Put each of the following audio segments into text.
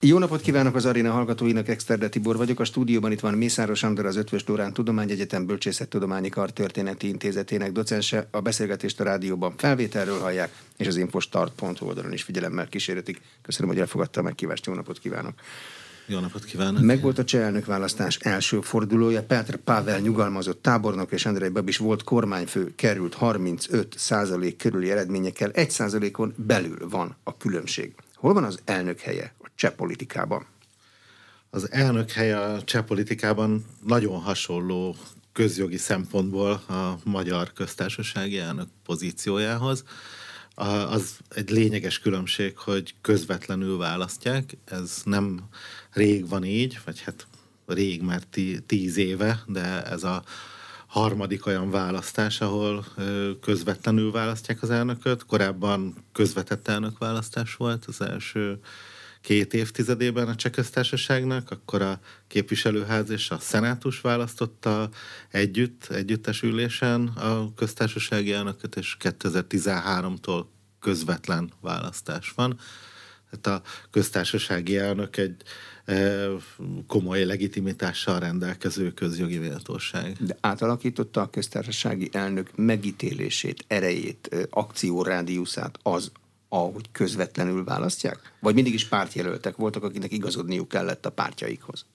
Jó napot kívánok az aréna hallgatóinak, Exterde Tibor vagyok. A stúdióban itt van Mészáros Andor, az Ötvös Lórán Tudományegyetem Bölcsészettudományi Kartörténeti Intézetének docense. A beszélgetést a rádióban felvételről hallják, és az infostart.hu oldalon is figyelemmel kísérletik. Köszönöm, hogy elfogadta a megkívást. Jó napot kívánok! Jó napot kívánok! Meg volt a cseh elnökválasztás első fordulója. Petr Pavel nyugalmazott tábornok és Andrei Babis volt kormányfő, került 35 százalék körüli eredményekkel. Egy százalékon belül van a különbség. Hol van az elnök helye cseh politikában? Az elnök helye a cseh politikában nagyon hasonló közjogi szempontból a magyar köztársasági elnök pozíciójához. Az egy lényeges különbség, hogy közvetlenül választják. Ez nem rég van így, vagy hát rég, mert tíz éve, de ez a harmadik olyan választás, ahol közvetlenül választják az elnököt. Korábban közvetett elnökválasztás volt az első két évtizedében a cseh köztársaságnak, akkor a képviselőház és a szenátus választotta együtt, együttes ülésen a köztársasági elnököt, és 2013-tól közvetlen választás van. Tehát a köztársasági elnök egy komoly legitimitással rendelkező közjogi méltóság. De átalakította a köztársasági elnök megítélését, erejét, akciórádiuszát az, ahogy közvetlenül választják? Vagy mindig is pártjelöltek voltak, akinek igazodniuk kellett a pártjaikhoz?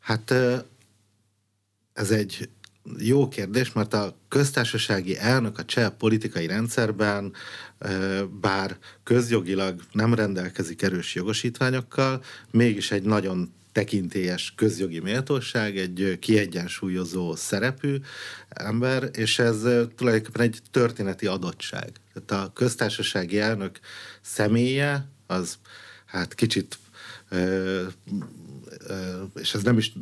Hát ez egy jó kérdés, mert a köztársasági elnök a cseh politikai rendszerben, bár közjogilag nem rendelkezik erős jogosítványokkal, mégis egy nagyon tekintélyes közjogi méltóság, egy kiegyensúlyozó szerepű ember, és ez tulajdonképpen egy történeti adottság. Tehát a köztársasági elnök személye az hát kicsit és ez nem is,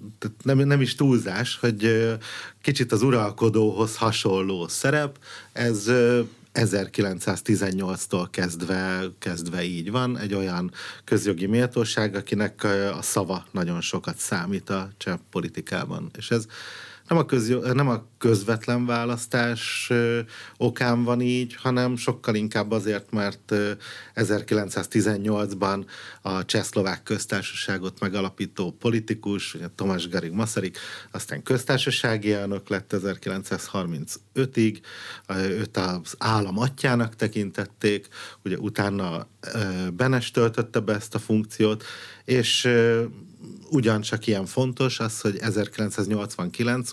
nem, nem is túlzás, hogy kicsit az uralkodóhoz hasonló szerep, ez 1918-tól kezdve, kezdve így van, egy olyan közjogi méltóság, akinek a szava nagyon sokat számít a cseh politikában. És ez nem a, közjó, nem a közvetlen választás okán van így, hanem sokkal inkább azért, mert 1918-ban a Csehszlovák köztársaságot megalapító politikus, Tomás Garig Masaryk, aztán köztársasági elnök lett 1935-ig, őt az állam atyának tekintették, ugye utána Benes töltötte be ezt a funkciót, és ugyancsak ilyen fontos az, hogy 1989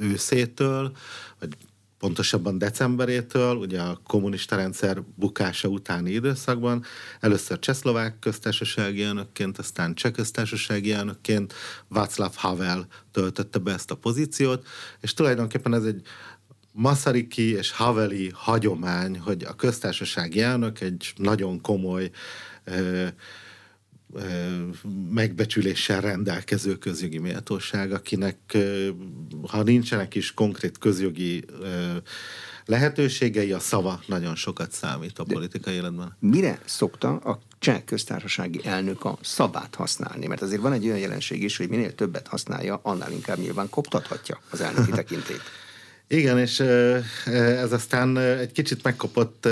őszétől, vagy pontosabban decemberétől, ugye a kommunista rendszer bukása utáni időszakban, először Csehszlovák köztársasági elnökként, aztán Cseh köztársasági elnökként Václav Havel töltötte be ezt a pozíciót, és tulajdonképpen ez egy Masariki és Haveli hagyomány, hogy a köztársasági elnök egy nagyon komoly megbecsüléssel rendelkező közjogi méltóság, akinek ha nincsenek is konkrét közjogi lehetőségei, a szava nagyon sokat számít a De politikai életben. Mire szokta a cseh köztársasági elnök a szavát használni? Mert azért van egy olyan jelenség is, hogy minél többet használja, annál inkább nyilván koptathatja az elnöki tekintét. Igen, és ez aztán egy kicsit megkopott,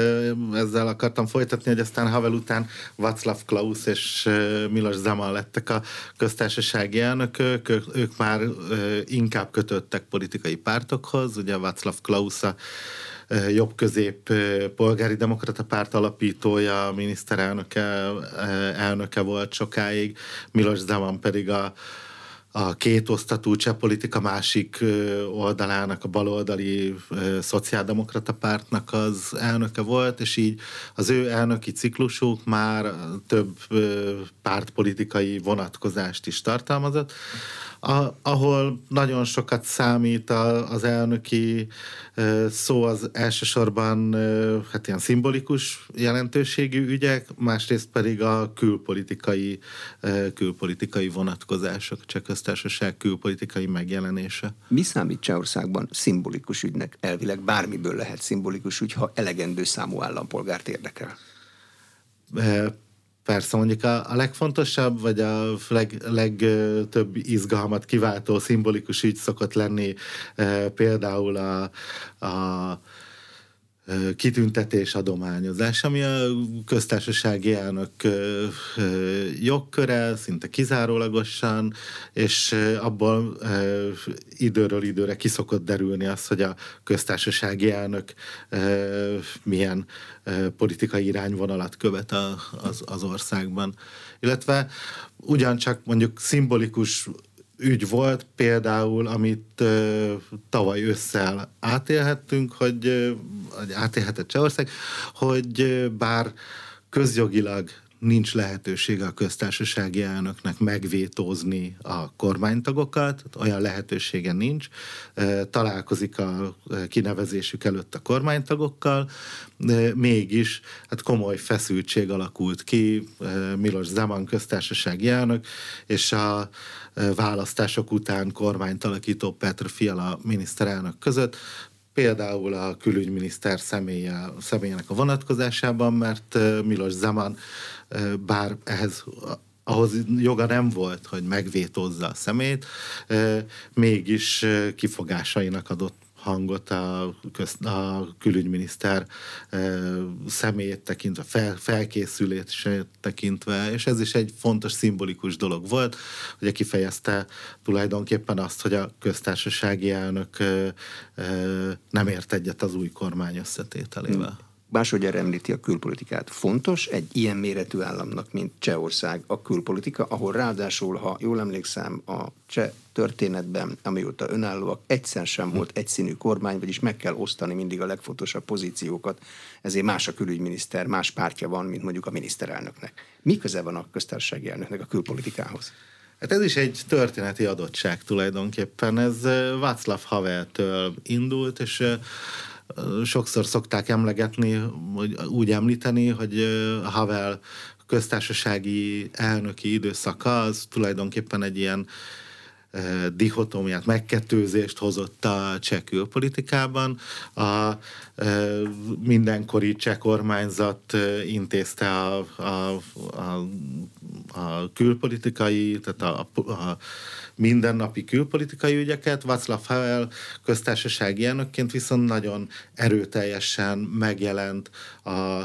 ezzel akartam folytatni, hogy aztán Havel után Václav Klaus és Milos Zeman lettek a köztársasági elnökök, ők már inkább kötöttek politikai pártokhoz, ugye Václav Klaus a jobb-közép polgári demokrata párt alapítója, miniszterelnöke elnöke volt sokáig, Milos Zeman pedig a a két osztatú cseh politika másik oldalának, a baloldali szociáldemokrata pártnak az elnöke volt, és így az ő elnöki ciklusuk már több pártpolitikai vonatkozást is tartalmazott a, ahol nagyon sokat számít a, az elnöki szó az elsősorban hát ilyen szimbolikus jelentőségű ügyek, másrészt pedig a külpolitikai, külpolitikai vonatkozások, csak köztársaság külpolitikai megjelenése. Mi számít Csehországban szimbolikus ügynek? Elvileg bármiből lehet szimbolikus ügy, ha elegendő számú állampolgárt érdekel. Persze, mondjuk a, a legfontosabb, vagy a leg, legtöbb izgalmat kiváltó szimbolikus ügy szokott lenni e, például a, a kitüntetés adományozás, ami a köztársasági elnök jogköre, szinte kizárólagosan, és abból időről időre kiszokott derülni az, hogy a köztársasági elnök milyen politikai irányvonalat követ az, az országban. Illetve ugyancsak mondjuk szimbolikus ügy volt például, amit uh, tavaly ősszel átélhettünk, hogy, uh, átélhetett Csehország, hogy uh, bár közjogilag nincs lehetősége a köztársasági elnöknek megvétózni a kormánytagokat, olyan lehetősége nincs. Találkozik a kinevezésük előtt a kormánytagokkal, mégis hát komoly feszültség alakult ki Milos Zeman köztársasági elnök, és a választások után kormányt alakító Petr Fiala miniszterelnök között, például a külügyminiszter személye, személyének a vonatkozásában, mert Milos Zeman bár ehhez ahhoz joga nem volt, hogy megvétózza a szemét, mégis kifogásainak adott hangot a, köz, a külügyminiszter személyét tekintve, fel, felkészülését tekintve, és ez is egy fontos, szimbolikus dolog volt, hogy kifejezte tulajdonképpen azt, hogy a köztársasági elnök nem ért egyet az új kormány összetételével. Hmm másodjára említi a külpolitikát. Fontos egy ilyen méretű államnak, mint Csehország a külpolitika, ahol ráadásul, ha jól emlékszem, a cseh történetben, amióta önállóak, egyszer sem volt egyszínű kormány, vagyis meg kell osztani mindig a legfontosabb pozíciókat, ezért más a külügyminiszter, más pártja van, mint mondjuk a miniszterelnöknek. Mi köze van a köztársasági elnöknek a külpolitikához? Hát ez is egy történeti adottság tulajdonképpen. Ez Václav Haveltől indult, és sokszor szokták emlegetni, vagy úgy említeni, hogy Havel köztársasági elnöki időszaka az tulajdonképpen egy ilyen dihotómiát, megkettőzést hozott a cseh külpolitikában. A mindenkori cseh kormányzat intézte a, a, a, a külpolitikai, tehát a, a mindennapi külpolitikai ügyeket. Václav Havel köztársasági elnökként viszont nagyon erőteljesen megjelent a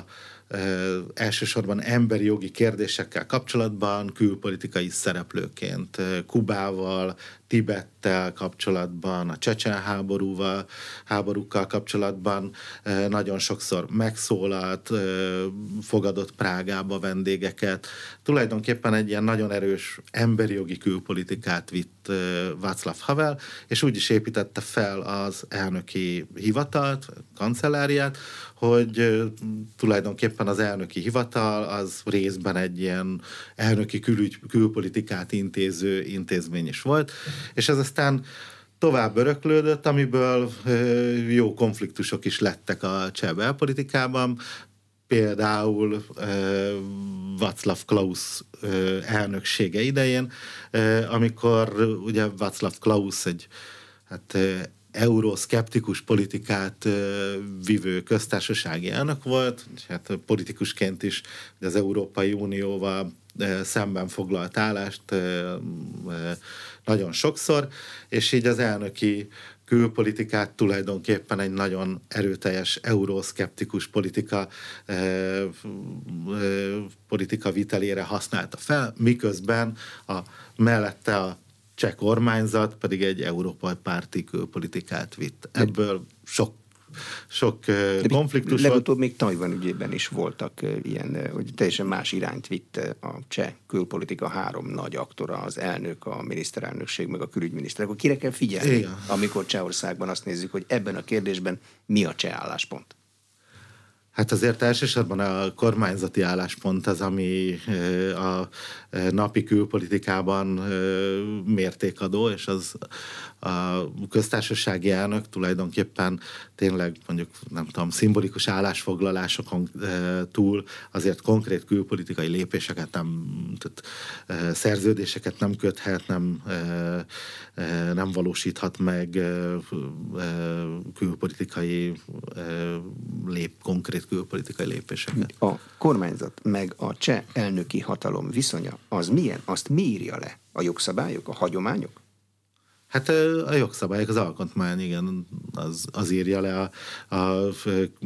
elsősorban emberi jogi kérdésekkel kapcsolatban, külpolitikai szereplőként Kubával, Tibettel kapcsolatban, a Csecsen háborúval, háborúkkal kapcsolatban nagyon sokszor megszólalt, fogadott Prágába vendégeket. Tulajdonképpen egy ilyen nagyon erős emberi jogi külpolitikát vitt Václav Havel, és úgy is építette fel az elnöki hivatalt, kancelláriát, hogy tulajdonképpen az elnöki hivatal az részben egy ilyen elnöki külügy, külpolitikát intéző intézmény is volt, és ez aztán tovább öröklődött, amiből jó konfliktusok is lettek a cseh belpolitikában, például Václav Klaus elnöksége idején, amikor ugye Václav Klaus egy hát euroszkeptikus politikát vivő köztársasági elnök volt, és hát politikusként is az Európai Unióval szemben foglalt állást nagyon sokszor, és így az elnöki külpolitikát tulajdonképpen egy nagyon erőteljes euroszkeptikus politika politika vitelére használta fel, miközben a mellette a cseh kormányzat pedig egy európai párti külpolitikát vitt. Ebből sok sok De konfliktus Legutóbb volt. még Tajvan ügyében is voltak ilyen, hogy teljesen más irányt vitt a cseh külpolitika három nagy aktora, az elnök, a miniszterelnökség, meg a külügyminiszter. Akkor kire kell figyelni, Igen. amikor Csehországban azt nézzük, hogy ebben a kérdésben mi a cseh álláspont? Hát azért elsősorban a kormányzati álláspont az, ami a napi külpolitikában mértékadó, és az a köztársasági elnök tulajdonképpen tényleg mondjuk nem tudom, szimbolikus állásfoglalásokon túl azért konkrét külpolitikai lépéseket nem, tehát szerződéseket nem köthet, nem, nem valósíthat meg külpolitikai lép, konkrét külpolitikai lépéseket. A kormányzat meg a cseh elnöki hatalom viszonya az milyen? Azt mi írja le? A jogszabályok, a hagyományok? Hát a jogszabályok, az alkotmány, igen, az, az írja le a, a,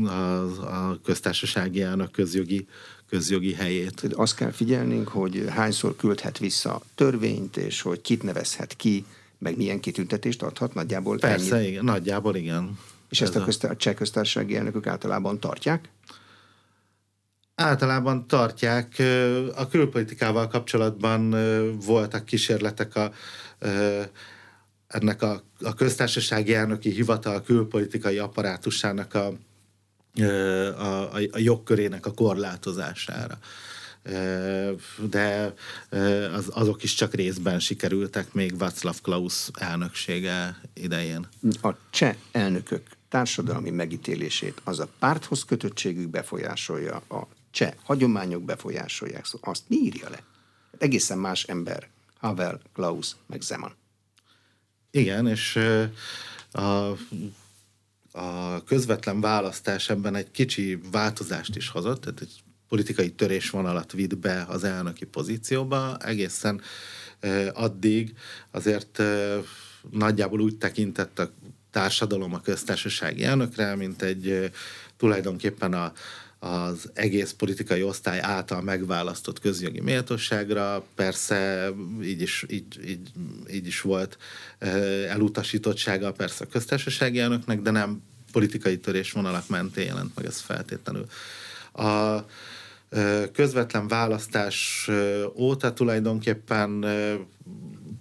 a, a köztársasági elnök közjogi, közjogi helyét. Azt kell figyelnünk, hogy hányszor küldhet vissza törvényt, és hogy kit nevezhet ki, meg milyen kitüntetést adhat, nagyjából Persze, ennyi. igen, nagyjából igen. És Ez ezt a, köztár, a cseh köztársasági elnökök általában tartják? Általában tartják. A külpolitikával kapcsolatban voltak kísérletek a ennek a, a köztársasági elnöki hivatal külpolitikai apparátusának a, a, a, a jogkörének a korlátozására. De az, azok is csak részben sikerültek még Václav Klaus elnöksége idején. A cseh elnökök társadalmi megítélését az a párthoz kötöttségük befolyásolja, a cseh hagyományok befolyásolják, szóval azt írja le? Egészen más ember, Havel, Klaus, meg Zeman. Igen, és a, a közvetlen választás ebben egy kicsi változást is hozott, tehát egy politikai törésvonalat vitt be az elnöki pozícióba, egészen addig azért nagyjából úgy tekintett a társadalom a köztársasági elnökre, mint egy tulajdonképpen a, az egész politikai osztály által megválasztott közjogi méltóságra. Persze így is, így, így, így is volt elutasítottsága persze a köztársasági elnöknek, de nem politikai törésvonalak mentén jelent meg ez feltétlenül. A közvetlen választás óta tulajdonképpen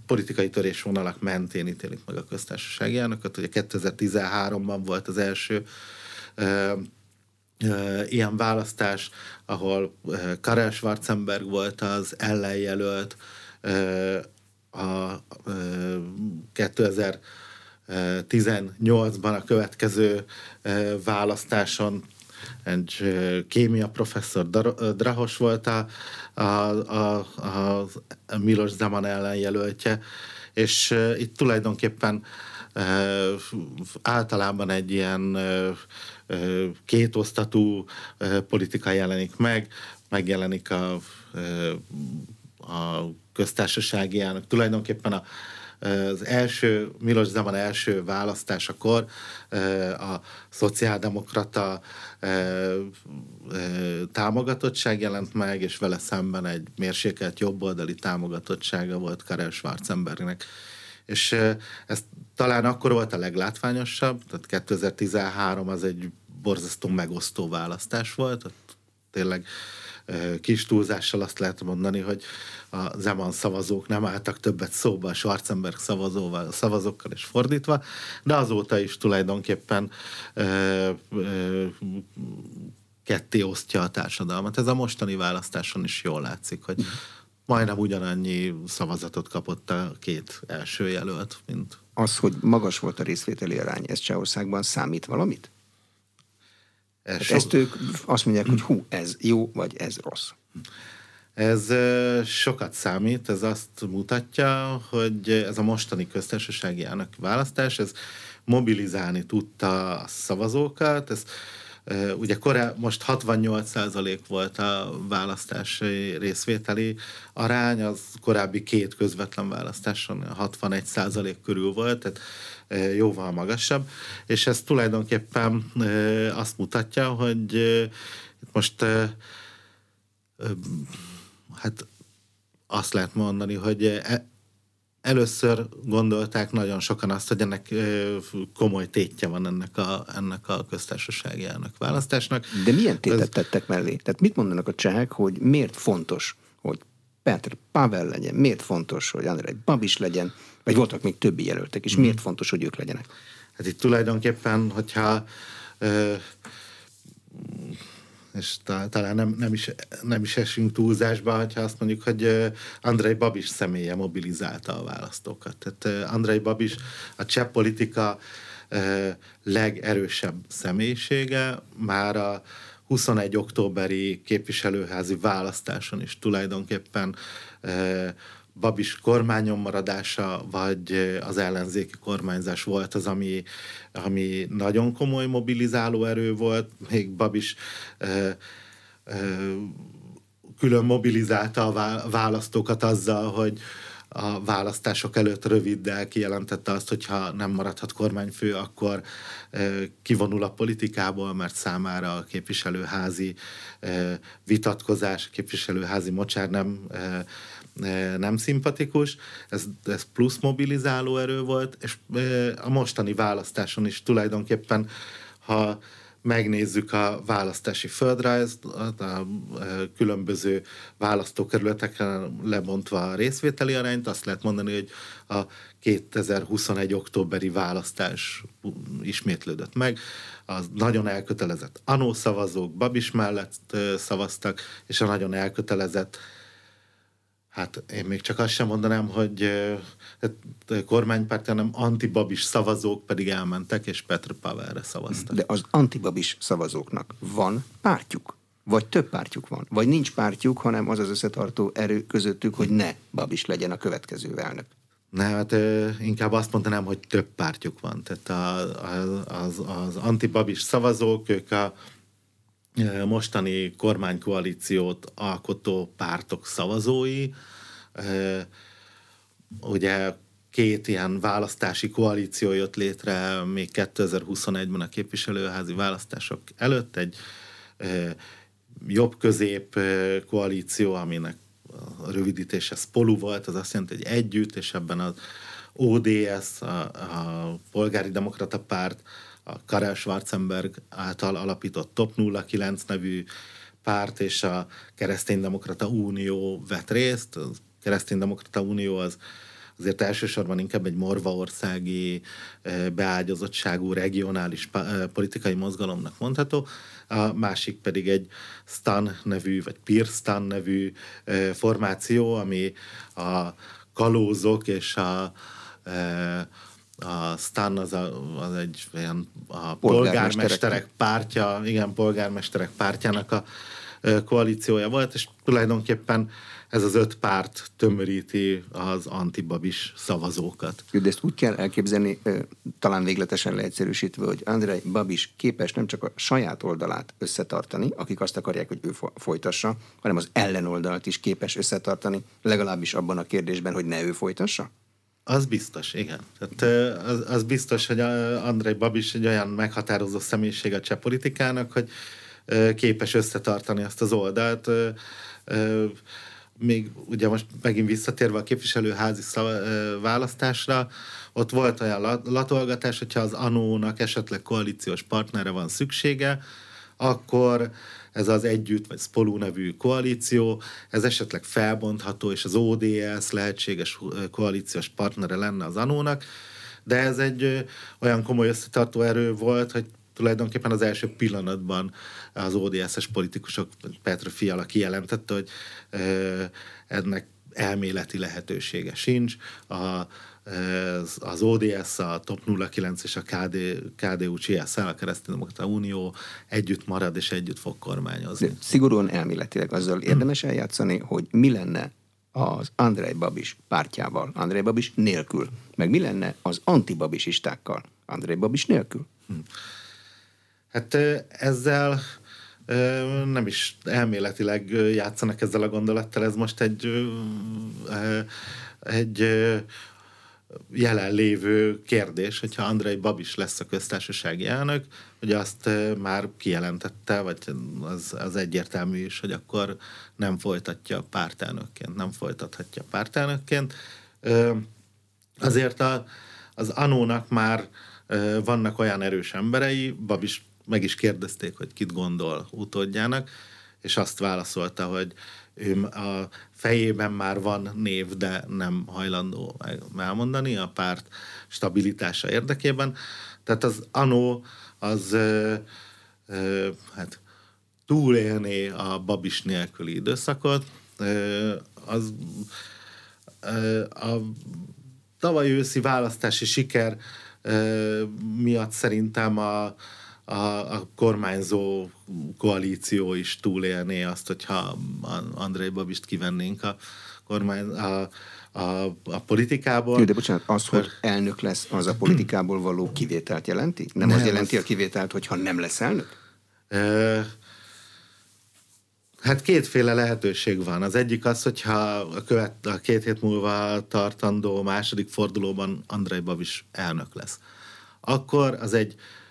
politikai törésvonalak mentén ítélik meg a köztársasági elnököt. Ugye 2013-ban volt az első ilyen választás, ahol Karel Schwarzenberg volt az ellenjelölt, a 2018-ban a következő választáson. Egy kémia professzor Drahos volt a, a, a, a Milos Zeman ellenjelöltje, és itt tulajdonképpen általában egy ilyen kétosztatú politika jelenik meg, megjelenik a, a köztársasági elnök. Tulajdonképpen a, az első, Milos Zeman első választásakor a szociáldemokrata támogatottság jelent meg, és vele szemben egy mérsékelt jobboldali támogatottsága volt Karel Schwarzenbergnek. És ez talán akkor volt a leglátványosabb, tehát 2013 az egy borzasztó megosztó választás volt, ott tényleg kis túlzással azt lehet mondani, hogy a Zeman szavazók nem álltak többet szóba a Schwarzenberg szavazóval, szavazókkal és fordítva, de azóta is tulajdonképpen ö, ö, ketté osztja a társadalmat. Ez a mostani választáson is jól látszik, hogy majdnem ugyanannyi szavazatot kapott a két első jelölt, mint... Az, hogy magas volt a részvételi arány, ez Csehországban számít valamit? Ez hát so... Ezt ők azt mondják, hogy hú, ez jó, vagy ez rossz. Ez sokat számít, ez azt mutatja, hogy ez a mostani köztársasági elnök választás, ez mobilizálni tudta a szavazókat, ez Ugye korá, most 68% volt a választási részvételi arány, az korábbi két közvetlen választáson 61% körül volt, tehát jóval magasabb, és ez tulajdonképpen azt mutatja, hogy most hát azt lehet mondani, hogy e, először gondolták nagyon sokan azt, hogy ennek komoly tétje van ennek a, ennek a köztársasági elnök választásnak. De milyen tétet Ez... tettek mellé? Tehát mit mondanak a csehek, hogy miért fontos, hogy Petr Pavel legyen, miért fontos, hogy Andrei Babis legyen, vagy voltak még többi jelöltek, és mm. miért fontos, hogy ők legyenek? Hát itt tulajdonképpen, hogyha ö, és talán nem, nem, is, nem is esünk túlzásba, ha azt mondjuk, hogy Andrei Babis személye mobilizálta a választókat. Tehát Andrei Babis a cseh politika legerősebb személyisége, már a 21 októberi képviselőházi választáson is tulajdonképpen Babis kormányon maradása, vagy az ellenzéki kormányzás volt az, ami, ami nagyon komoly mobilizáló erő volt. Még Babis ö, ö, külön mobilizálta a választókat azzal, hogy a választások előtt röviddel kijelentette azt, hogy ha nem maradhat kormányfő, akkor kivonul a politikából, mert számára a képviselőházi vitatkozás, a képviselőházi mocsár nem, nem szimpatikus. Ez, ez plusz mobilizáló erő volt, és a mostani választáson is tulajdonképpen, ha megnézzük a választási földrajzt, a, a különböző választókerületeken lebontva a részvételi arányt, azt lehet mondani, hogy a 2021. októberi választás ismétlődött meg. Az nagyon elkötelezett anó szavazók Babis mellett szavaztak, és a nagyon elkötelezett Hát én még csak azt sem mondanám, hogy hát, kormánypárt, hanem antibabis szavazók pedig elmentek, és Petr Pavelre szavaztak. De az antibabis szavazóknak van pártjuk? Vagy több pártjuk van? Vagy nincs pártjuk, hanem az az összetartó erő közöttük, hogy ne Babis legyen a következő elnök? Ne, hát inkább azt mondanám, hogy több pártjuk van. Tehát a, a, az, az antibabis szavazók, ők a mostani kormánykoalíciót alkotó pártok szavazói. Ugye két ilyen választási koalíció jött létre még 2021-ben a képviselőházi választások előtt, egy jobb-közép koalíció, aminek a rövidítése SPOLU volt, az azt jelenti, hogy együtt, és ebben az ODS, a, a Polgári Demokrata Párt, a Karel Schwarzenberg által alapított Top 09 nevű párt és a Kereszténydemokrata Unió vett részt. A Kereszténydemokrata Unió az azért elsősorban inkább egy morvaországi beágyazottságú regionális politikai mozgalomnak mondható, a másik pedig egy Stan nevű, vagy Peer Stan nevű formáció, ami a kalózok és a a Stan az, a, az egy olyan a polgármesterek pártja, igen, polgármesterek pártjának a koalíciója volt, és tulajdonképpen ez az öt párt tömöríti az antibabis szavazókat. De ezt úgy kell elképzelni, talán végletesen leegyszerűsítve, hogy Andrei Babis képes nem csak a saját oldalát összetartani, akik azt akarják, hogy ő folytassa, hanem az ellenoldalt is képes összetartani, legalábbis abban a kérdésben, hogy ne ő folytassa? Az biztos, igen. Tehát, az, az biztos, hogy Andrei Babis egy olyan meghatározó személyiség a cseh politikának, hogy képes összetartani azt az oldalt. Még ugye most megint visszatérve a képviselőházi választásra, ott volt olyan latolgatás, hogyha az anónak esetleg koalíciós partnere van szüksége, akkor ez az együtt, vagy SPOLU nevű koalíció, ez esetleg felbontható, és az ODS lehetséges koalíciós partnere lenne az anónak, de ez egy olyan komoly összetartó erő volt, hogy tulajdonképpen az első pillanatban az ODS-es politikusok, Petra Fiala kijelentette, hogy ennek elméleti lehetősége sincs. A, az, ODS, a Top 09 és a KD, KDU CSL, a Kereszténydemokrata Unió együtt marad és együtt fog kormányozni. De szigorúan elméletileg azzal érdemes eljátszani, hogy mi lenne az Andrei Babis pártjával, Andrei Babis nélkül, meg mi lenne az antibabisistákkal, Andrei Babis nélkül? Hm. Hát ezzel nem is elméletileg játszanak ezzel a gondolattal, ez most egy, egy jelenlévő kérdés, hogyha Andrei Babis lesz a köztársasági elnök, hogy azt már kijelentette, vagy az, az egyértelmű is, hogy akkor nem folytatja pártelnökként, nem folytathatja pártelnökként. Azért a, az Anónak már vannak olyan erős emberei, Babis meg is kérdezték, hogy kit gondol utódjának, és azt válaszolta, hogy ő a fejében már van név, de nem hajlandó elmondani a párt stabilitása érdekében. Tehát az Anó az ö, ö, hát túlélné a babis nélküli időszakot. Ö, az ö, a tavaly őszi választási siker ö, miatt szerintem a, a, a kormányzó koalíció is túlélné azt, hogyha Andrei Babist kivennénk a kormány, a, a, a politikából. Jó, de bocsánat, az, hogy elnök lesz, az a politikából való kivételt jelenti? Nem, nem az jelenti a kivételt, hogyha nem lesz elnök? Hát kétféle lehetőség van. Az egyik az, hogyha a, követ, a két hét múlva tartandó második fordulóban Andrei Babis elnök lesz. Akkor az egy ö,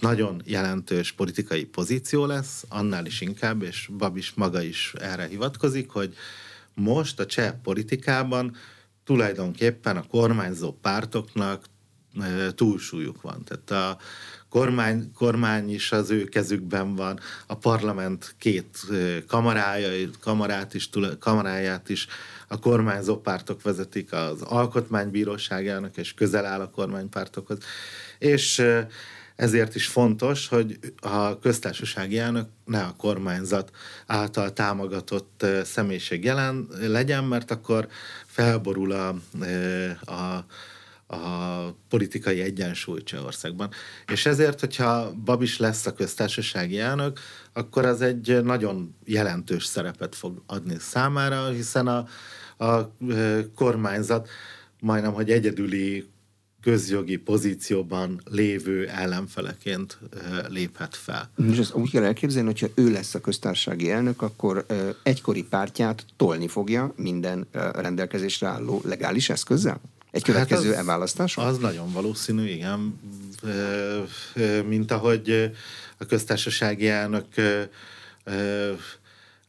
nagyon jelentős politikai pozíció lesz, annál is inkább, és Babis maga is erre hivatkozik, hogy most a cseh politikában tulajdonképpen a kormányzó pártoknak túlsúlyuk van. Tehát a kormány, kormány is az ő kezükben van, a parlament két kamarája, kamarát is, kamaráját is a kormányzó pártok vezetik, az alkotmánybíróságának, és közel áll a kormánypártokhoz. És ezért is fontos, hogy a köztársasági elnök ne a kormányzat által támogatott személyiség jelen legyen, mert akkor felborul a, a a politikai egyensúly Csehországban. És ezért, hogyha Babis lesz a köztársasági elnök, akkor az egy nagyon jelentős szerepet fog adni számára, hiszen a, a kormányzat majdnem, hogy egyedüli közjogi pozícióban lévő ellenfeleként léphet fel. És ezt úgy kell elképzelni, hogyha ő lesz a köztársasági elnök, akkor egykori pártját tolni fogja minden rendelkezésre álló legális eszközzel? Egy következő hát az, elválasztáson? Az nagyon valószínű, igen. Mint ahogy a köztársasági elnök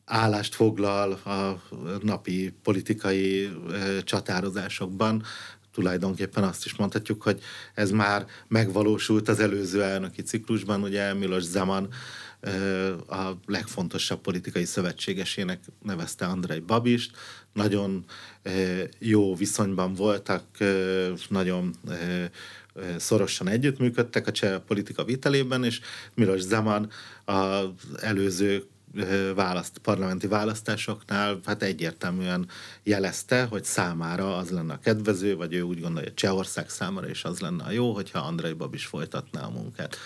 állást foglal a napi politikai csatározásokban, tulajdonképpen azt is mondhatjuk, hogy ez már megvalósult az előző elnöki ciklusban, ugye Milos Zeman a legfontosabb politikai szövetségesének nevezte Andrei Babist, nagyon jó viszonyban voltak, nagyon szorosan együttműködtek a cseh politika vitelében, és Milos Zeman az előző választ, parlamenti választásoknál hát egyértelműen jelezte, hogy számára az lenne a kedvező, vagy ő úgy gondolja, hogy Csehország számára is az lenne a jó, hogyha Andrei Babis folytatná a munkát.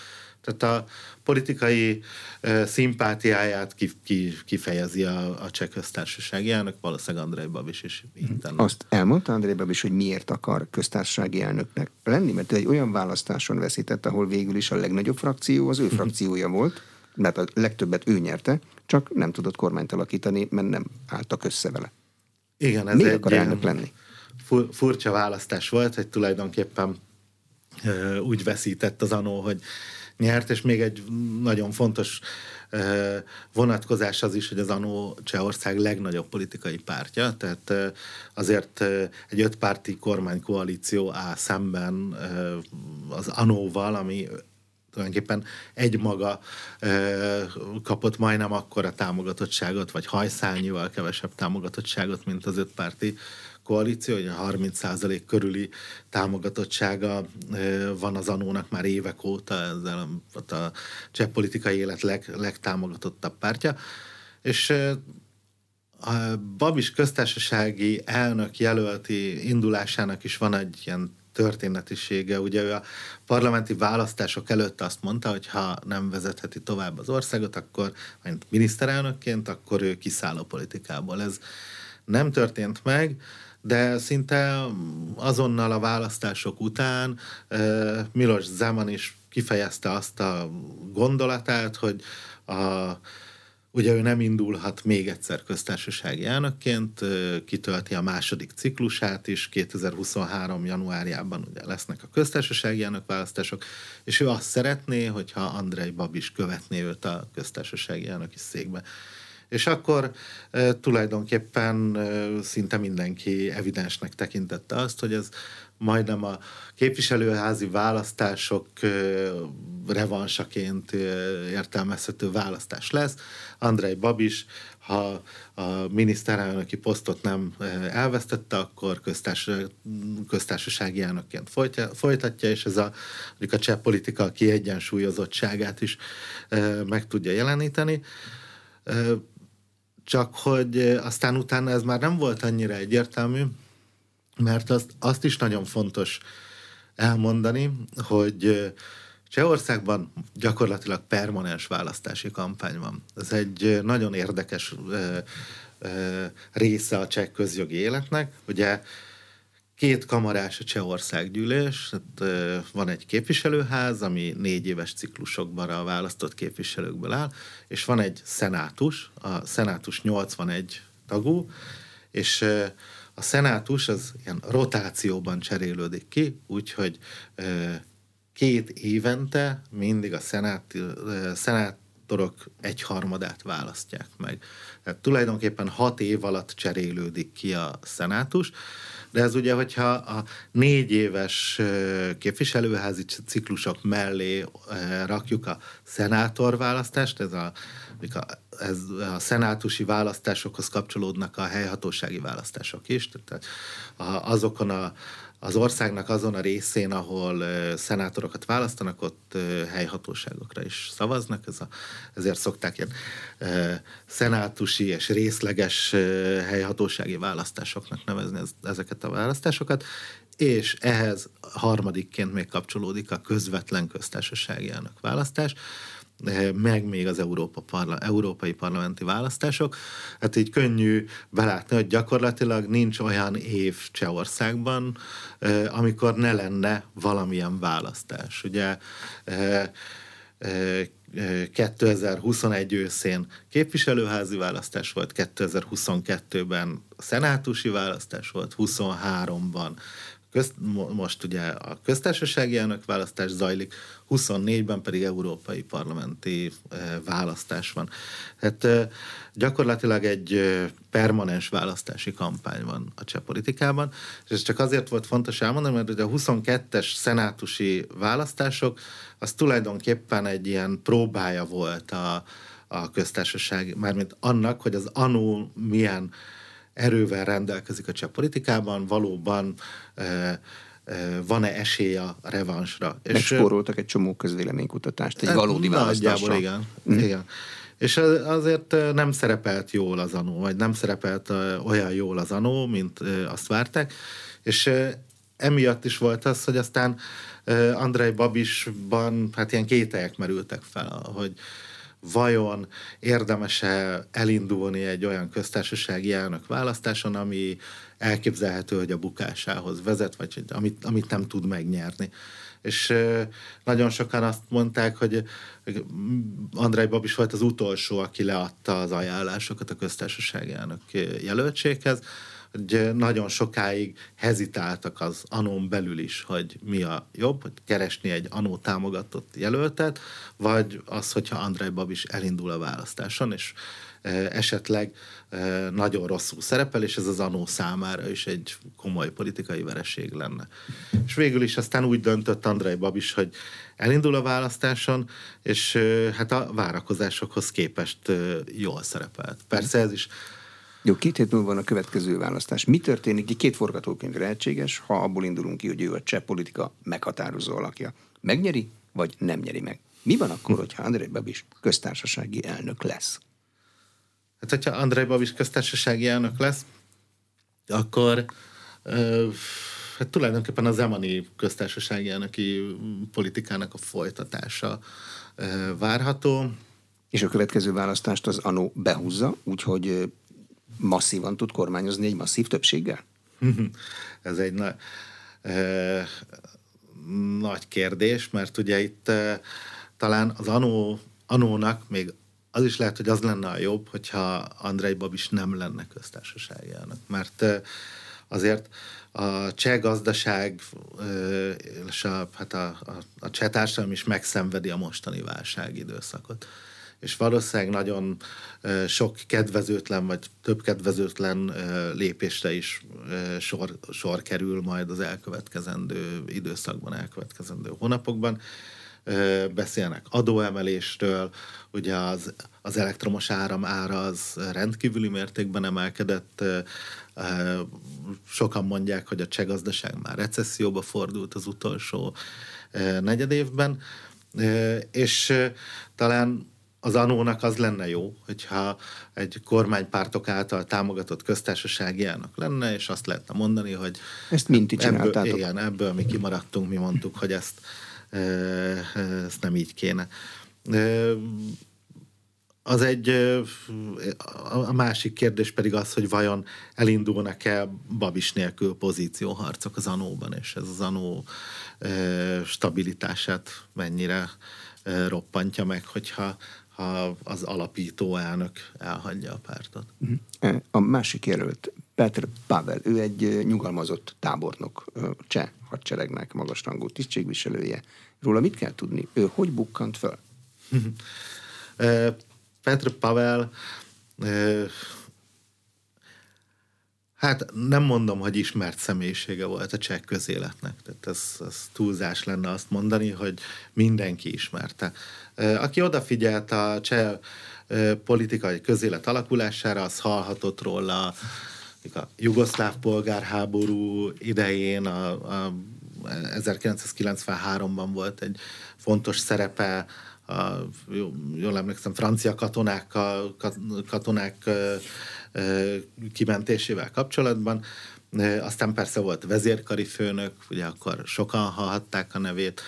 Tehát a politikai uh, szimpátiáját kif, kif, kifejezi a, a cseh köztársasági elnök, valószínűleg Andrei Babis is így Azt elmondta Andrei Babis, hogy miért akar köztársasági elnöknek lenni, mert egy olyan választáson veszített, ahol végül is a legnagyobb frakció az ő frakciója volt, mert a legtöbbet ő nyerte, csak nem tudott kormányt alakítani, mert nem álltak össze vele. Igen, ez Miért egy akar elnök lenni? Furcsa választás volt, hogy tulajdonképpen úgy veszített az anó, hogy nyert, és még egy nagyon fontos vonatkozás az is, hogy az ANO Csehország legnagyobb politikai pártja, tehát azért egy ötpárti kormánykoalíció áll szemben az ANO-val, ami tulajdonképpen egy maga kapott majdnem akkora támogatottságot, vagy hajszálnyival kevesebb támogatottságot, mint az ötpárti koalíció, hogy a 30% körüli támogatottsága van az anónak már évek óta, ezzel a, a cseh politikai élet leg, legtámogatottabb pártja, és a Babis köztársasági elnök jelölti indulásának is van egy ilyen történetisége. Ugye ő a parlamenti választások előtt azt mondta, hogy ha nem vezetheti tovább az országot, akkor, mint miniszterelnökként, akkor ő kiszáll a politikából. Ez nem történt meg, de szinte azonnal a választások után Milos Zeman is kifejezte azt a gondolatát, hogy a, ugye ő nem indulhat még egyszer köztársasági elnökként, kitölti a második ciklusát is, 2023. januárjában ugye lesznek a köztársasági elnökválasztások, és ő azt szeretné, hogyha Andrei Babis követné őt a köztársasági elnöki székbe és akkor e, tulajdonképpen e, szinte mindenki evidensnek tekintette azt, hogy ez majdnem a képviselőházi választások e, revansaként e, értelmezhető választás lesz. Andrei Babis, ha a miniszterelnöki posztot nem elvesztette, akkor köztárs, köztársasági elnökként folytatja, és ez a, a cseh politika kiegyensúlyozottságát is meg tudja jeleníteni csak hogy aztán utána ez már nem volt annyira egyértelmű, mert azt, azt is nagyon fontos elmondani, hogy Csehországban gyakorlatilag permanens választási kampány van. Ez egy nagyon érdekes része a cseh közjogi életnek. Ugye két kamarás a Csehországgyűlés, van egy képviselőház, ami négy éves ciklusokban a választott képviselőkből áll, és van egy szenátus, a szenátus 81 tagú, és a szenátus az ilyen rotációban cserélődik ki, úgyhogy két évente mindig a szenát, szenátorok egyharmadát választják meg. Tehát tulajdonképpen hat év alatt cserélődik ki a szenátus, de ez ugye, hogyha a négy éves képviselőházi ciklusok mellé rakjuk a szenátorválasztást, ez a, ez a szenátusi választásokhoz kapcsolódnak a helyhatósági választások is, tehát azokon a az országnak azon a részén, ahol szenátorokat választanak, ott helyhatóságokra is szavaznak, ez a, ezért szokták ilyen szenátusi és részleges helyhatósági választásoknak nevezni ezeket a választásokat, és ehhez harmadikként még kapcsolódik a közvetlen köztársasági elnök választás, meg még az Európa parla, európai parlamenti választások. Hát így könnyű belátni, hogy gyakorlatilag nincs olyan év Csehországban, amikor ne lenne valamilyen választás. Ugye 2021 őszén képviselőházi választás volt, 2022-ben szenátusi választás volt, 23-ban közt, most ugye a köztársasági elnök választás zajlik, 24-ben pedig európai parlamenti eh, választás van. Hát eh, gyakorlatilag egy eh, permanens választási kampány van a cseh politikában, és ez csak azért volt fontos elmondani, mert ugye a 22-es szenátusi választások, az tulajdonképpen egy ilyen próbája volt a, a köztársaság, mármint annak, hogy az anó milyen erővel rendelkezik a cseh politikában, valóban e, van-e esély a revansra. Megspóroltak egy csomó közvéleménykutatást, egy valódi választásra. igen. Mm. igen. És azért nem szerepelt jól az anó, vagy nem szerepelt olyan jól az anó, mint azt várták, és emiatt is volt az, hogy aztán Andrei Babisban hát ilyen kételyek merültek fel, hogy vajon érdemes-e elindulni egy olyan köztársasági elnök választáson, ami elképzelhető, hogy a bukásához vezet, vagy hogy amit, amit nem tud megnyerni. És nagyon sokan azt mondták, hogy Andrei Babis volt az utolsó, aki leadta az ajánlásokat a köztársasági elnök jelöltséghez, hogy nagyon sokáig hezitáltak az anón belül is, hogy mi a jobb, hogy keresni egy anó támogatott jelöltet, vagy az, hogyha Andrei Babis elindul a választáson, és esetleg nagyon rosszul szerepel, és ez az anó számára is egy komoly politikai vereség lenne. És végül is aztán úgy döntött Andrei Babis, hogy elindul a választáson, és hát a várakozásokhoz képest jól szerepelt. Persze ez is jó, két hét múlva van a következő választás. Mi történik? Két forgatókönyv lehetséges, ha abból indulunk ki, hogy ő a cseh politika meghatározó alakja. Megnyeri, vagy nem nyeri meg? Mi van akkor, hogyha Andrei Babis köztársasági elnök lesz? Hát, hogyha Andrei Babis köztársasági elnök lesz, akkor ö, hát tulajdonképpen az Emani köztársasági elnöki politikának a folytatása ö, várható. És a következő választást az ANO behúzza, úgyhogy masszívan tud kormányozni egy masszív többséggel? Ez egy na- e, nagy kérdés, mert ugye itt e, talán az anó, anónak még az is lehet, hogy az lenne a jobb, hogyha Andrei Babis nem lenne köztársasági elnök. Mert azért a cseh gazdaság és a, hát a, a, a cseh társadalom is megszenvedi a mostani válság időszakot és valószínűleg nagyon sok kedvezőtlen, vagy több kedvezőtlen lépésre is sor, sor kerül majd az elkövetkezendő időszakban, elkövetkezendő hónapokban. Beszélnek adóemelésről, ugye az, az elektromos áram ára az rendkívüli mértékben emelkedett, sokan mondják, hogy a cseh gazdaság már recesszióba fordult az utolsó negyed évben, és talán az anónak az lenne jó, hogyha egy kormánypártok által támogatott köztársasági elnök lenne, és azt lehetne mondani, hogy ezt mind ebből, igen, ebből mi kimaradtunk, mi mondtuk, hogy ezt, ezt nem így kéne. az egy, a másik kérdés pedig az, hogy vajon elindulnak-e babis nélkül pozícióharcok az anóban, és ez az anó stabilitását mennyire roppantja meg, hogyha ha az alapító elnök elhagyja a pártot. Mhm. A másik jelölt, Petr Pavel, ő egy nyugalmazott tábornok, cseh hadseregnek magasrangú tisztségviselője. Róla mit kell tudni? Ő hogy bukkant föl? Petr Pavel Hát nem mondom, hogy ismert személyisége volt a cseh közéletnek. Tehát ez, ez túlzás lenne azt mondani, hogy mindenki ismerte. Aki odafigyelt a cseh politikai közélet alakulására, az hallhatott róla a jugoszláv polgárháború idején, a, a 1993-ban volt egy fontos szerepe, a, jól emlékszem, francia katonákkal, katonák kimentésével kapcsolatban. Aztán persze volt vezérkari főnök, ugye akkor sokan hallhatták a nevét,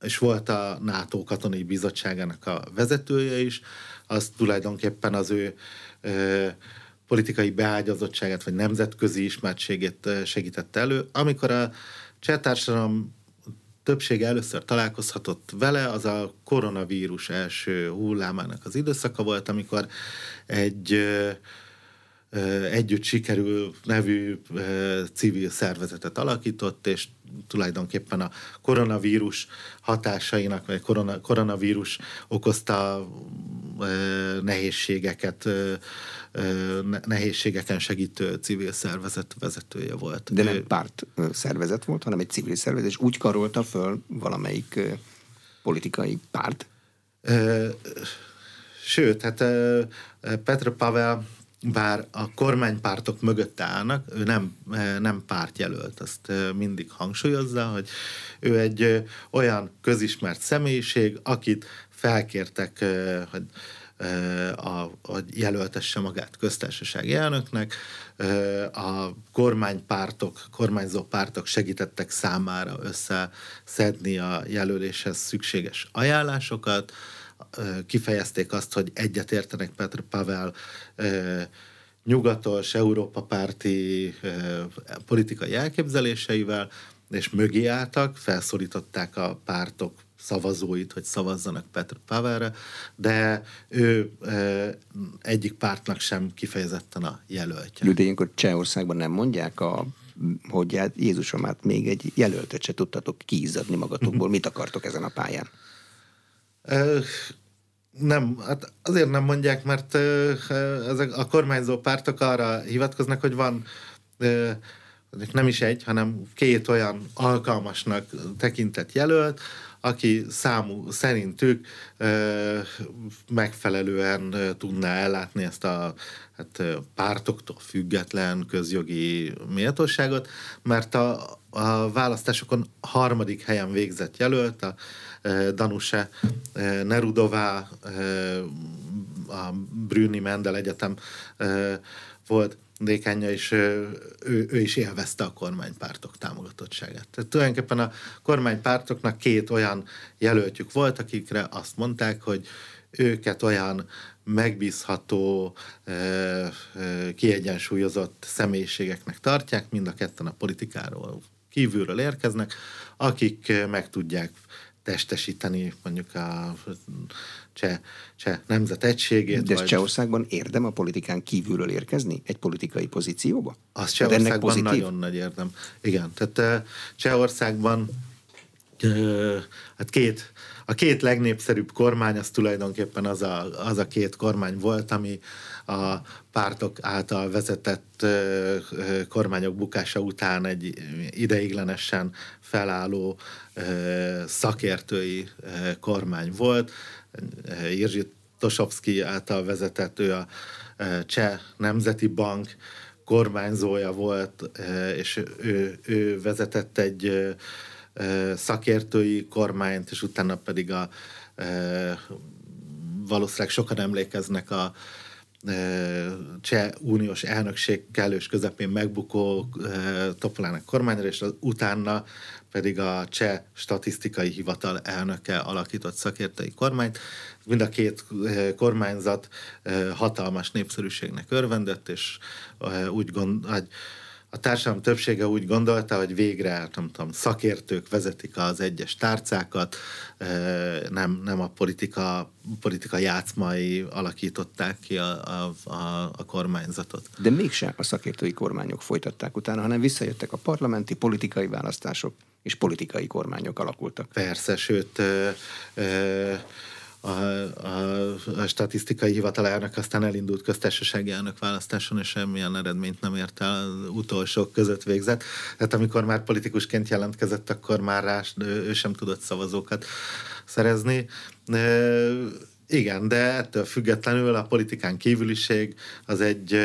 és volt a NATO katonai bizottságának a vezetője is, az tulajdonképpen az ő politikai beágyazottságát, vagy nemzetközi ismertségét segítette elő. Amikor a cseh társadalom többsége először találkozhatott vele, az a koronavírus első hullámának az időszaka volt, amikor egy együtt sikerül nevű civil szervezetet alakított, és tulajdonképpen a koronavírus hatásainak, vagy korona, koronavírus okozta nehézségeket, nehézségeken segítő civil szervezet vezetője volt. De nem párt szervezet volt, hanem egy civil szervezet, és úgy karolta föl valamelyik politikai párt? Sőt, hát Petra Pavel bár a kormánypártok mögött állnak, ő nem, nem pártjelölt, azt mindig hangsúlyozza, hogy ő egy olyan közismert személyiség, akit felkértek, hogy a, hogy jelöltesse magát köztársasági elnöknek. A kormánypártok, kormányzó pártok segítettek számára összeszedni a jelöléshez szükséges ajánlásokat, kifejezték azt, hogy egyetértenek Petr Pavel nyugatos, Európa párti politikai elképzeléseivel, és mögé álltak, felszólították a pártok szavazóit, hogy szavazzanak Petr Pavelre, de ő egyik pártnak sem kifejezetten a jelöltje. De ilyenkor Csehországban nem mondják a hogy hát Jézusom, hát még egy jelöltet se tudtatok kiizzadni magatokból. Mit akartok ezen a pályán? Nem, hát azért nem mondják, mert ezek a kormányzó pártok arra hivatkoznak, hogy van nem is egy, hanem két olyan alkalmasnak tekintett jelölt, aki számú szerintük megfelelően tudná ellátni ezt a hát, pártoktól független közjogi méltóságot, mert a, a választásokon harmadik helyen végzett jelölt, a Danuse Nerudová, a Brüni Mendel Egyetem volt dékánja, és ő, ő is élvezte a kormánypártok támogatottságát. Tehát tulajdonképpen a kormánypártoknak két olyan jelöltjük volt, akikre azt mondták, hogy őket olyan megbízható, kiegyensúlyozott személyiségeknek tartják, mind a ketten a politikáról kívülről érkeznek, akik meg tudják testesíteni mondjuk a cseh, cseh nemzet egységét. De ez vagy... Csehországban érdem a politikán kívülről érkezni? Egy politikai pozícióba? Az Csehországban nagyon nagy érdem. Igen, tehát Csehországban hát két, a két legnépszerűbb kormány az tulajdonképpen az a, az a két kormány volt, ami a pártok által vezetett kormányok bukása után egy ideiglenesen felálló szakértői kormány volt. Jirzsi Tosovszki által vezetett, ő a Cseh Nemzeti Bank kormányzója volt, és ő, ő vezetett egy szakértői kormányt, és utána pedig a valószínűleg sokan emlékeznek a cseh uniós elnökség kellős közepén megbukó Topolának kormányra, és utána pedig a cseh statisztikai hivatal elnöke alakított szakértői kormányt. Mind a két kormányzat hatalmas népszerűségnek örvendett, és úgy gond, hogy a társadalom többsége úgy gondolta, hogy végre, nem tudom, szakértők vezetik az egyes tárcákat, nem, nem a politika, politika játszmai alakították ki a, a, a, a kormányzatot. De mégsem a szakértői kormányok folytatták utána, hanem visszajöttek a parlamenti politikai választások, és politikai kormányok alakultak. Persze, sőt, ö, ö, a, a, a statisztikai hivatalának aztán elindult köztársasági elnök választáson, és semmilyen eredményt nem ért el, utolsók között végzett. Tehát amikor már politikusként jelentkezett, akkor már rá ő sem tudott szavazókat szerezni. Igen, de ettől függetlenül a politikán kívüliség az egy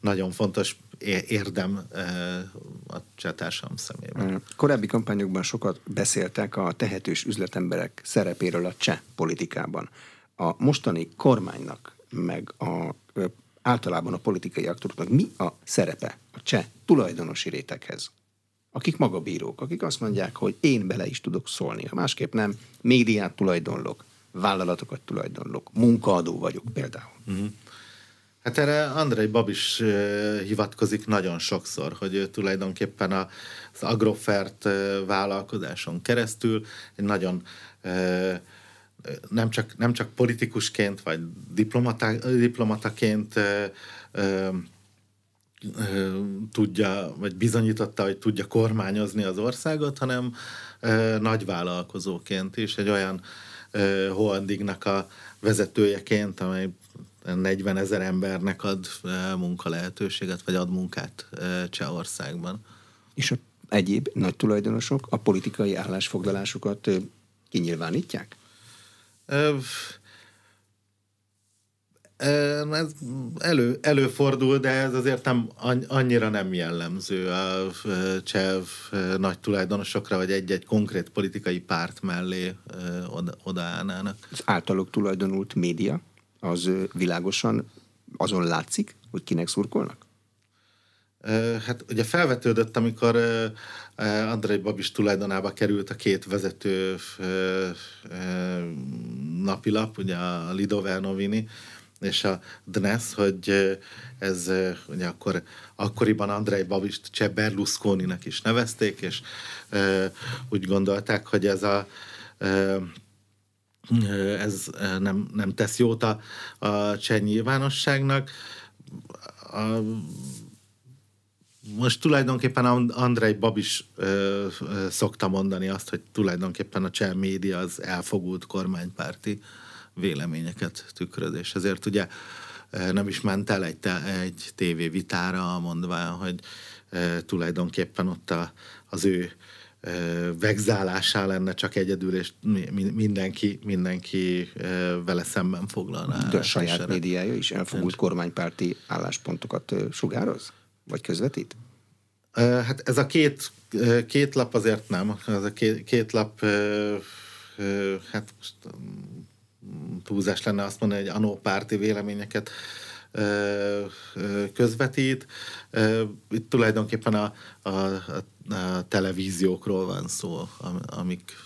nagyon fontos érdem a cseh társadalom szemében. Korábbi kampányokban sokat beszéltek a tehetős üzletemberek szerepéről a cseh politikában. A mostani kormánynak, meg a, általában a politikai aktoroknak mi a szerepe a cseh tulajdonosi réteghez? Akik magabírók, akik azt mondják, hogy én bele is tudok szólni, ha másképp nem, médiát tulajdonlok, vállalatokat tulajdonlok, munkaadó vagyok például. Uh-huh. Hát erre Andrei Babis hivatkozik nagyon sokszor, hogy ő tulajdonképpen az Agrofert vállalkozáson keresztül egy nagyon nem csak, nem csak politikusként, vagy diplomata, diplomataként tudja, vagy bizonyította, hogy tudja kormányozni az országot, hanem nagy vállalkozóként is, egy olyan holdingnak a vezetőjeként, amely 40 ezer embernek ad munka lehetőséget, vagy ad munkát Csehországban. És a egyéb nagy tulajdonosok a politikai állásfoglalásukat kinyilvánítják? Ez elő, előfordul, de ez azért nem annyira nem jellemző a cseh nagy tulajdonosokra, vagy egy-egy konkrét politikai párt mellé oda, odaállnának. Az általuk tulajdonult média? Az világosan azon látszik, hogy kinek szurkolnak? Hát ugye felvetődött, amikor Andrei Babis tulajdonába került a két vezető napilap, ugye a Lidover Novini és a Dnes, hogy ez ugye akkor, akkoriban Andrei Babist Cseh Berlusconi-nek is nevezték, és úgy gondolták, hogy ez a ez nem, nem tesz jót a, a cseh nyilvánosságnak. A, most tulajdonképpen Andrei Babis ö, ö, szokta mondani azt, hogy tulajdonképpen a cseh média az elfogult kormánypárti véleményeket tükröz, és ezért ugye nem is ment el egy, egy tévévitára mondván, hogy e, tulajdonképpen ott a, az ő vegzálásá lenne csak egyedül, és mindenki, mindenki vele szemben foglalná. De a saját médiája is elfogult kormánypárti álláspontokat sugároz? Vagy közvetít? Hát ez a két, két lap azért nem. Ez a két, két lap hát most túlzás lenne azt mondani, hogy anópárti véleményeket közvetít. Itt tulajdonképpen a, a, a televíziókról van szó, amik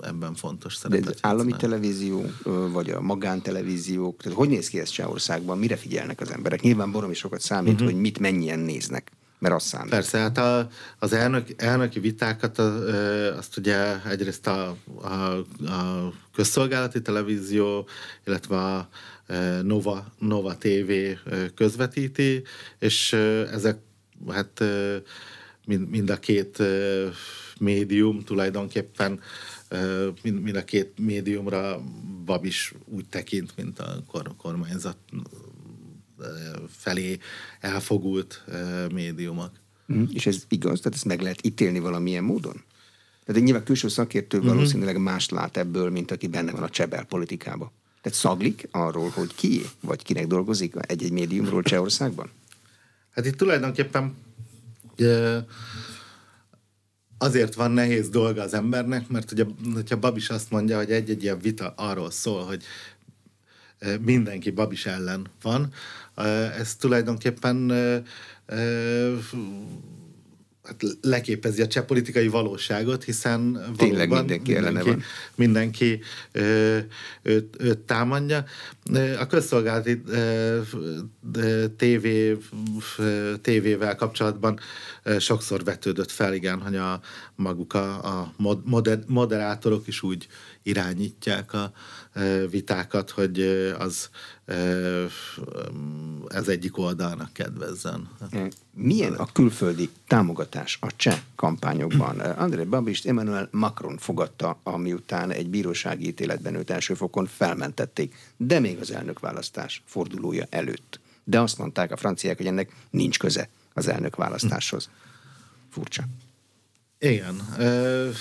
ebben fontos szerepet. De állami televízió, vagy a magántelevíziók, tehát hogy néz ki ez Csehországban, mire figyelnek az emberek? Nyilván baromi sokat számít, uh-huh. hogy mit mennyien néznek mert az számít. Persze, hát a, az elnök, elnöki vitákat azt ugye egyrészt a, a, a közszolgálati televízió, illetve a Nova, Nova TV közvetíti, és ezek hát mind, mind a két médium tulajdonképpen mind, a két médiumra Babis úgy tekint, mint a kormányzat felé elfogult médiumok. Mm, és ez igaz? Tehát ezt meg lehet ítélni valamilyen módon? Tehát egy nyilván külső szakértő mm-hmm. valószínűleg mást lát ebből, mint aki benne van a csebel politikában. Tehát szaglik arról, hogy ki vagy kinek dolgozik egy-egy médiumról Csehországban? Hát itt tulajdonképpen azért van nehéz dolga az embernek, mert ugye, hogyha Babis azt mondja, hogy egy-egy ilyen vita arról szól, hogy mindenki Babis ellen van. Ez tulajdonképpen hát leképezi a cseh politikai valóságot, hiszen Tényleg mindenki, mindenki van. Mindenki ö, őt, őt támadja. A közszolgálati ö, TV, tévével kapcsolatban sokszor vetődött fel, igen, hogy a maguk a, a moder, moderátorok is úgy irányítják a vitákat, hogy az ez egyik oldalnak kedvezzen. Milyen a külföldi támogatás a cseh kampányokban? André Babist Emmanuel Macron fogadta, amiután egy bírósági ítéletben őt első fokon felmentették, de még az elnökválasztás fordulója előtt. De azt mondták a franciák, hogy ennek nincs köze az elnökválasztáshoz. Furcsa. Igen. Ö-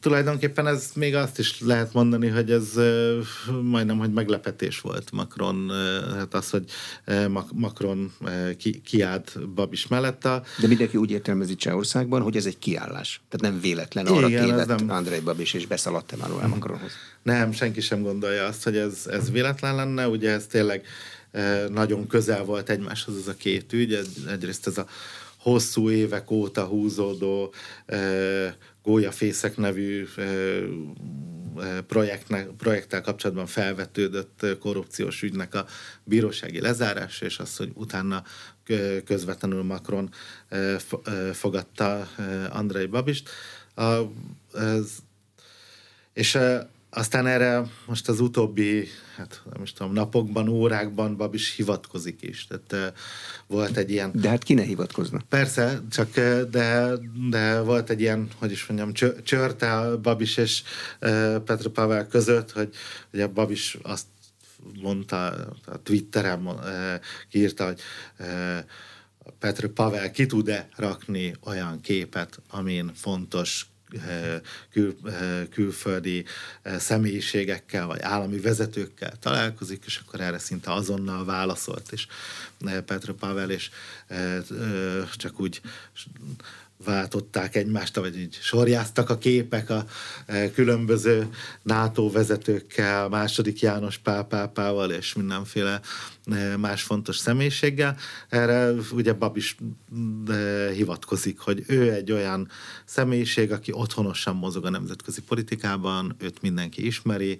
Tulajdonképpen ez még azt is lehet mondani, hogy ez majdnem, hogy meglepetés volt Macron, hát az, hogy Macron ki, kiállt Babis mellett. De mindenki úgy értelmezi Csehországban, hogy ez egy kiállás. Tehát nem véletlen arra Igen, tévedt nem... Andrei Babis és beszaladt Emmanuel mhm. Macronhoz. Nem, senki sem gondolja azt, hogy ez, ez véletlen lenne. Ugye ez tényleg nagyon közel volt egymáshoz ez a két ügy. Egyrészt ez a hosszú évek óta húzódó Gólyafészek nevű projektnek, projekttel kapcsolatban felvetődött korrupciós ügynek a bírósági lezárása, és az, hogy utána közvetlenül Macron fogadta Andrei Babist. És aztán erre most az utóbbi, hát nem is tudom, napokban, órákban Babis hivatkozik is. Tehát volt egy ilyen... De hát ki ne hivatkozna? Persze, csak de, de volt egy ilyen, hogy is mondjam, csörte Babis és Petr Pavel között, hogy, a Babis azt mondta, a Twitteren kiírta, hogy Petr Pavel ki tud-e rakni olyan képet, amin fontos kül, külföldi személyiségekkel vagy állami vezetőkkel találkozik, és akkor erre szinte azonnal válaszolt is Petro Pavel, és csak úgy váltották egymást, vagy így sorjáztak a képek a különböző NATO vezetőkkel, második János pápával és mindenféle más fontos személyiséggel. Erre ugye Bab is hivatkozik, hogy ő egy olyan személyiség, aki otthonosan mozog a nemzetközi politikában, őt mindenki ismeri,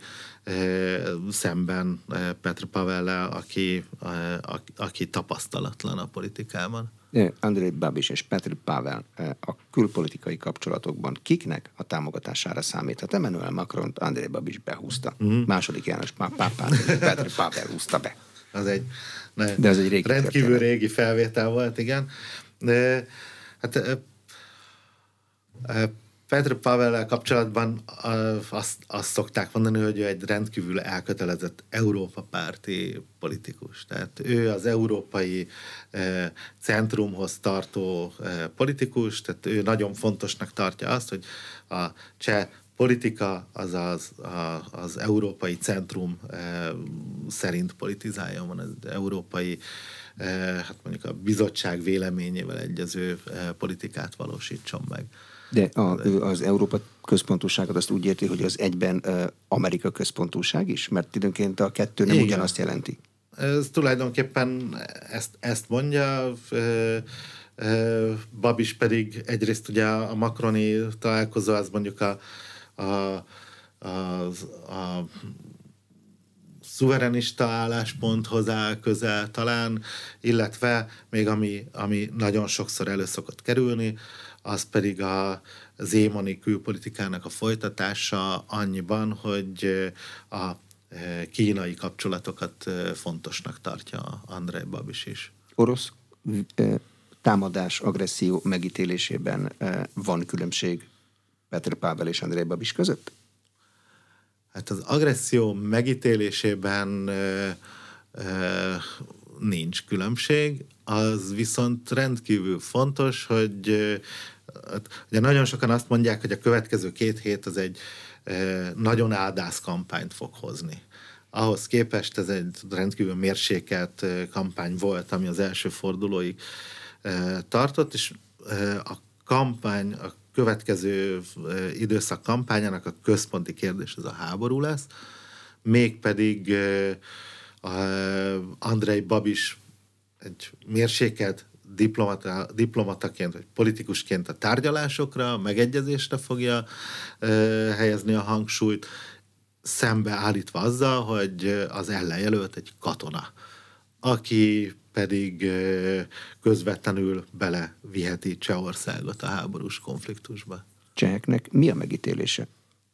szemben Petr Pavellel, aki, aki tapasztalatlan a politikában. Andrei Babis és Petr Pavel a külpolitikai kapcsolatokban kiknek a támogatására számíthat? Emmanuel Macron Andrei Babis behúzta. Uh-huh. Második János pápát Petr Pavel húzta be. Az egy, ne, De az egy régi rendkívül történet. régi felvétel volt, igen. De, hát Petr Pavel kapcsolatban azt, azt szokták mondani, hogy ő egy rendkívül elkötelezett Európa párti politikus. Tehát ő az európai centrumhoz tartó politikus, tehát ő nagyon fontosnak tartja azt, hogy a cseh politika az az, az európai centrum szerint politizáljon, van az európai hát mondjuk a bizottság véleményével egyező politikát valósítson meg. De a, az Európa központúságot azt úgy érti, hogy az egyben Amerika központúság is? Mert időnként a kettő nem Igen. ugyanazt jelenti. Ez tulajdonképpen ezt, ezt mondja, Babis pedig egyrészt ugye a makroni találkozó, az mondjuk a, a, a, a szuverenista állásponthoz áll közel talán, illetve még ami, ami nagyon sokszor elő szokott kerülni, az pedig a zémoni külpolitikának a folytatása annyiban, hogy a kínai kapcsolatokat fontosnak tartja Andrei Babis is. Orosz támadás, agresszió megítélésében van különbség Petr Pável és Andrei Babis között? Hát az agresszió megítélésében nincs különbség, az viszont rendkívül fontos, hogy Hát, ugye nagyon sokan azt mondják, hogy a következő két hét az egy e, nagyon áldász kampányt fog hozni. Ahhoz képest ez egy rendkívül mérsékelt kampány volt, ami az első fordulóig e, tartott, és a kampány, a következő időszak kampányának a központi kérdés az a háború lesz, mégpedig Andrei Babis egy mérsékelt diplomata, diplomataként, vagy politikusként a tárgyalásokra, a megegyezésre fogja helyezni a hangsúlyt, szembe állítva azzal, hogy az ellenjelölt egy katona, aki pedig közvetlenül beleviheti Csehországot a háborús konfliktusba. Cseheknek mi a megítélése?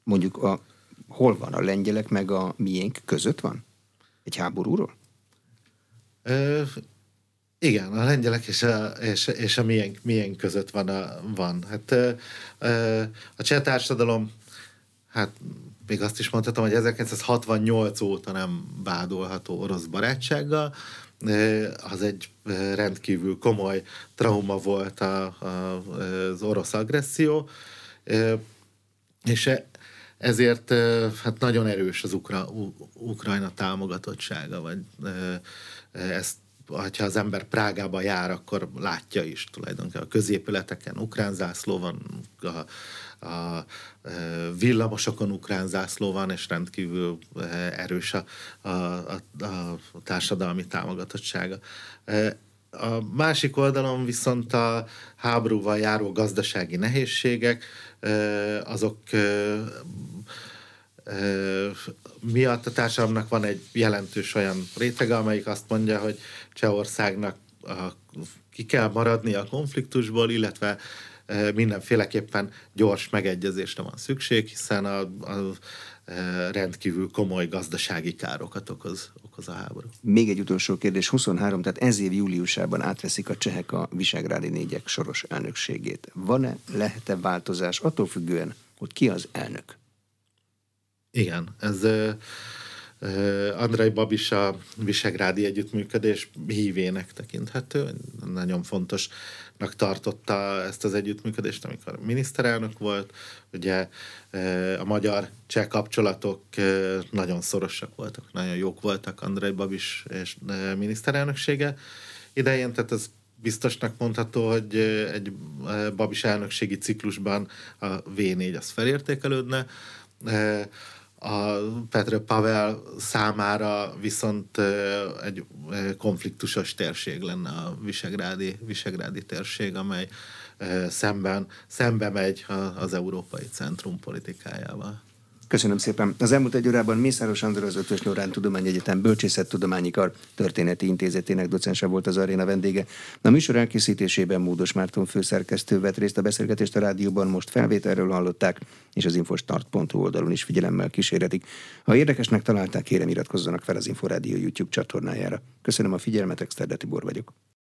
Mondjuk a, hol van a lengyelek meg a miénk között van? Egy háborúról? Ö, igen, a lengyelek és a, és, és a miénk, miénk között van. A, van. Hát, ö, ö, a cseh társadalom, hát még azt is mondhatom, hogy 1968 óta nem vádolható orosz barátsággal, az egy rendkívül komoly trauma volt a, a, az orosz agresszió, és e, ezért hát nagyon erős az Ukra, Ukrajna támogatottsága, vagy ezt ha az ember Prágába jár, akkor látja is tulajdonképpen a középületeken ukrán zászló van, a, a villamosokon ukrán zászló van, és rendkívül erős a, a, a, a társadalmi támogatottsága. A másik oldalon viszont a háborúval járó gazdasági nehézségek, azok miatt a társadalomnak van egy jelentős olyan rétege, amelyik azt mondja, hogy Csehországnak a, ki kell maradni a konfliktusból, illetve mindenféleképpen gyors megegyezésre van szükség, hiszen a, a rendkívül komoly gazdasági károkat okoz, okoz a háború. Még egy utolsó kérdés, 23, tehát ez év júliusában átveszik a csehek a Visegrádi négyek soros elnökségét. Van-e, lehet-e változás attól függően, hogy ki az elnök? Igen, ez Andrei Babis a Visegrádi együttműködés hívének tekinthető. Nagyon fontosnak tartotta ezt az együttműködést, amikor miniszterelnök volt. Ugye a magyar-cseh kapcsolatok nagyon szorosak voltak, nagyon jók voltak Andrei Babis és miniszterelnöksége idején, tehát ez biztosnak mondható, hogy egy Babis elnökségi ciklusban a V4 az felértékelődne a Petr Pavel számára viszont egy konfliktusos térség lenne a Visegrádi, Visegrádi térség, amely szemben, szembe megy az európai centrum politikájával. Köszönöm szépen. Az elmúlt egy órában Mészáros Andor az Ötvös Norán Tudományegyetem Bölcsészettudományi Kar Történeti Intézetének docense volt az aréna vendége. A műsor elkészítésében Módos Márton főszerkesztő vett részt a beszélgetést a rádióban, most felvételről hallották, és az infostart.hu oldalon is figyelemmel kísérhetik. Ha érdekesnek találták, kérem iratkozzanak fel az Inforádió YouTube csatornájára. Köszönöm a figyelmet, Exterdeti Bor vagyok.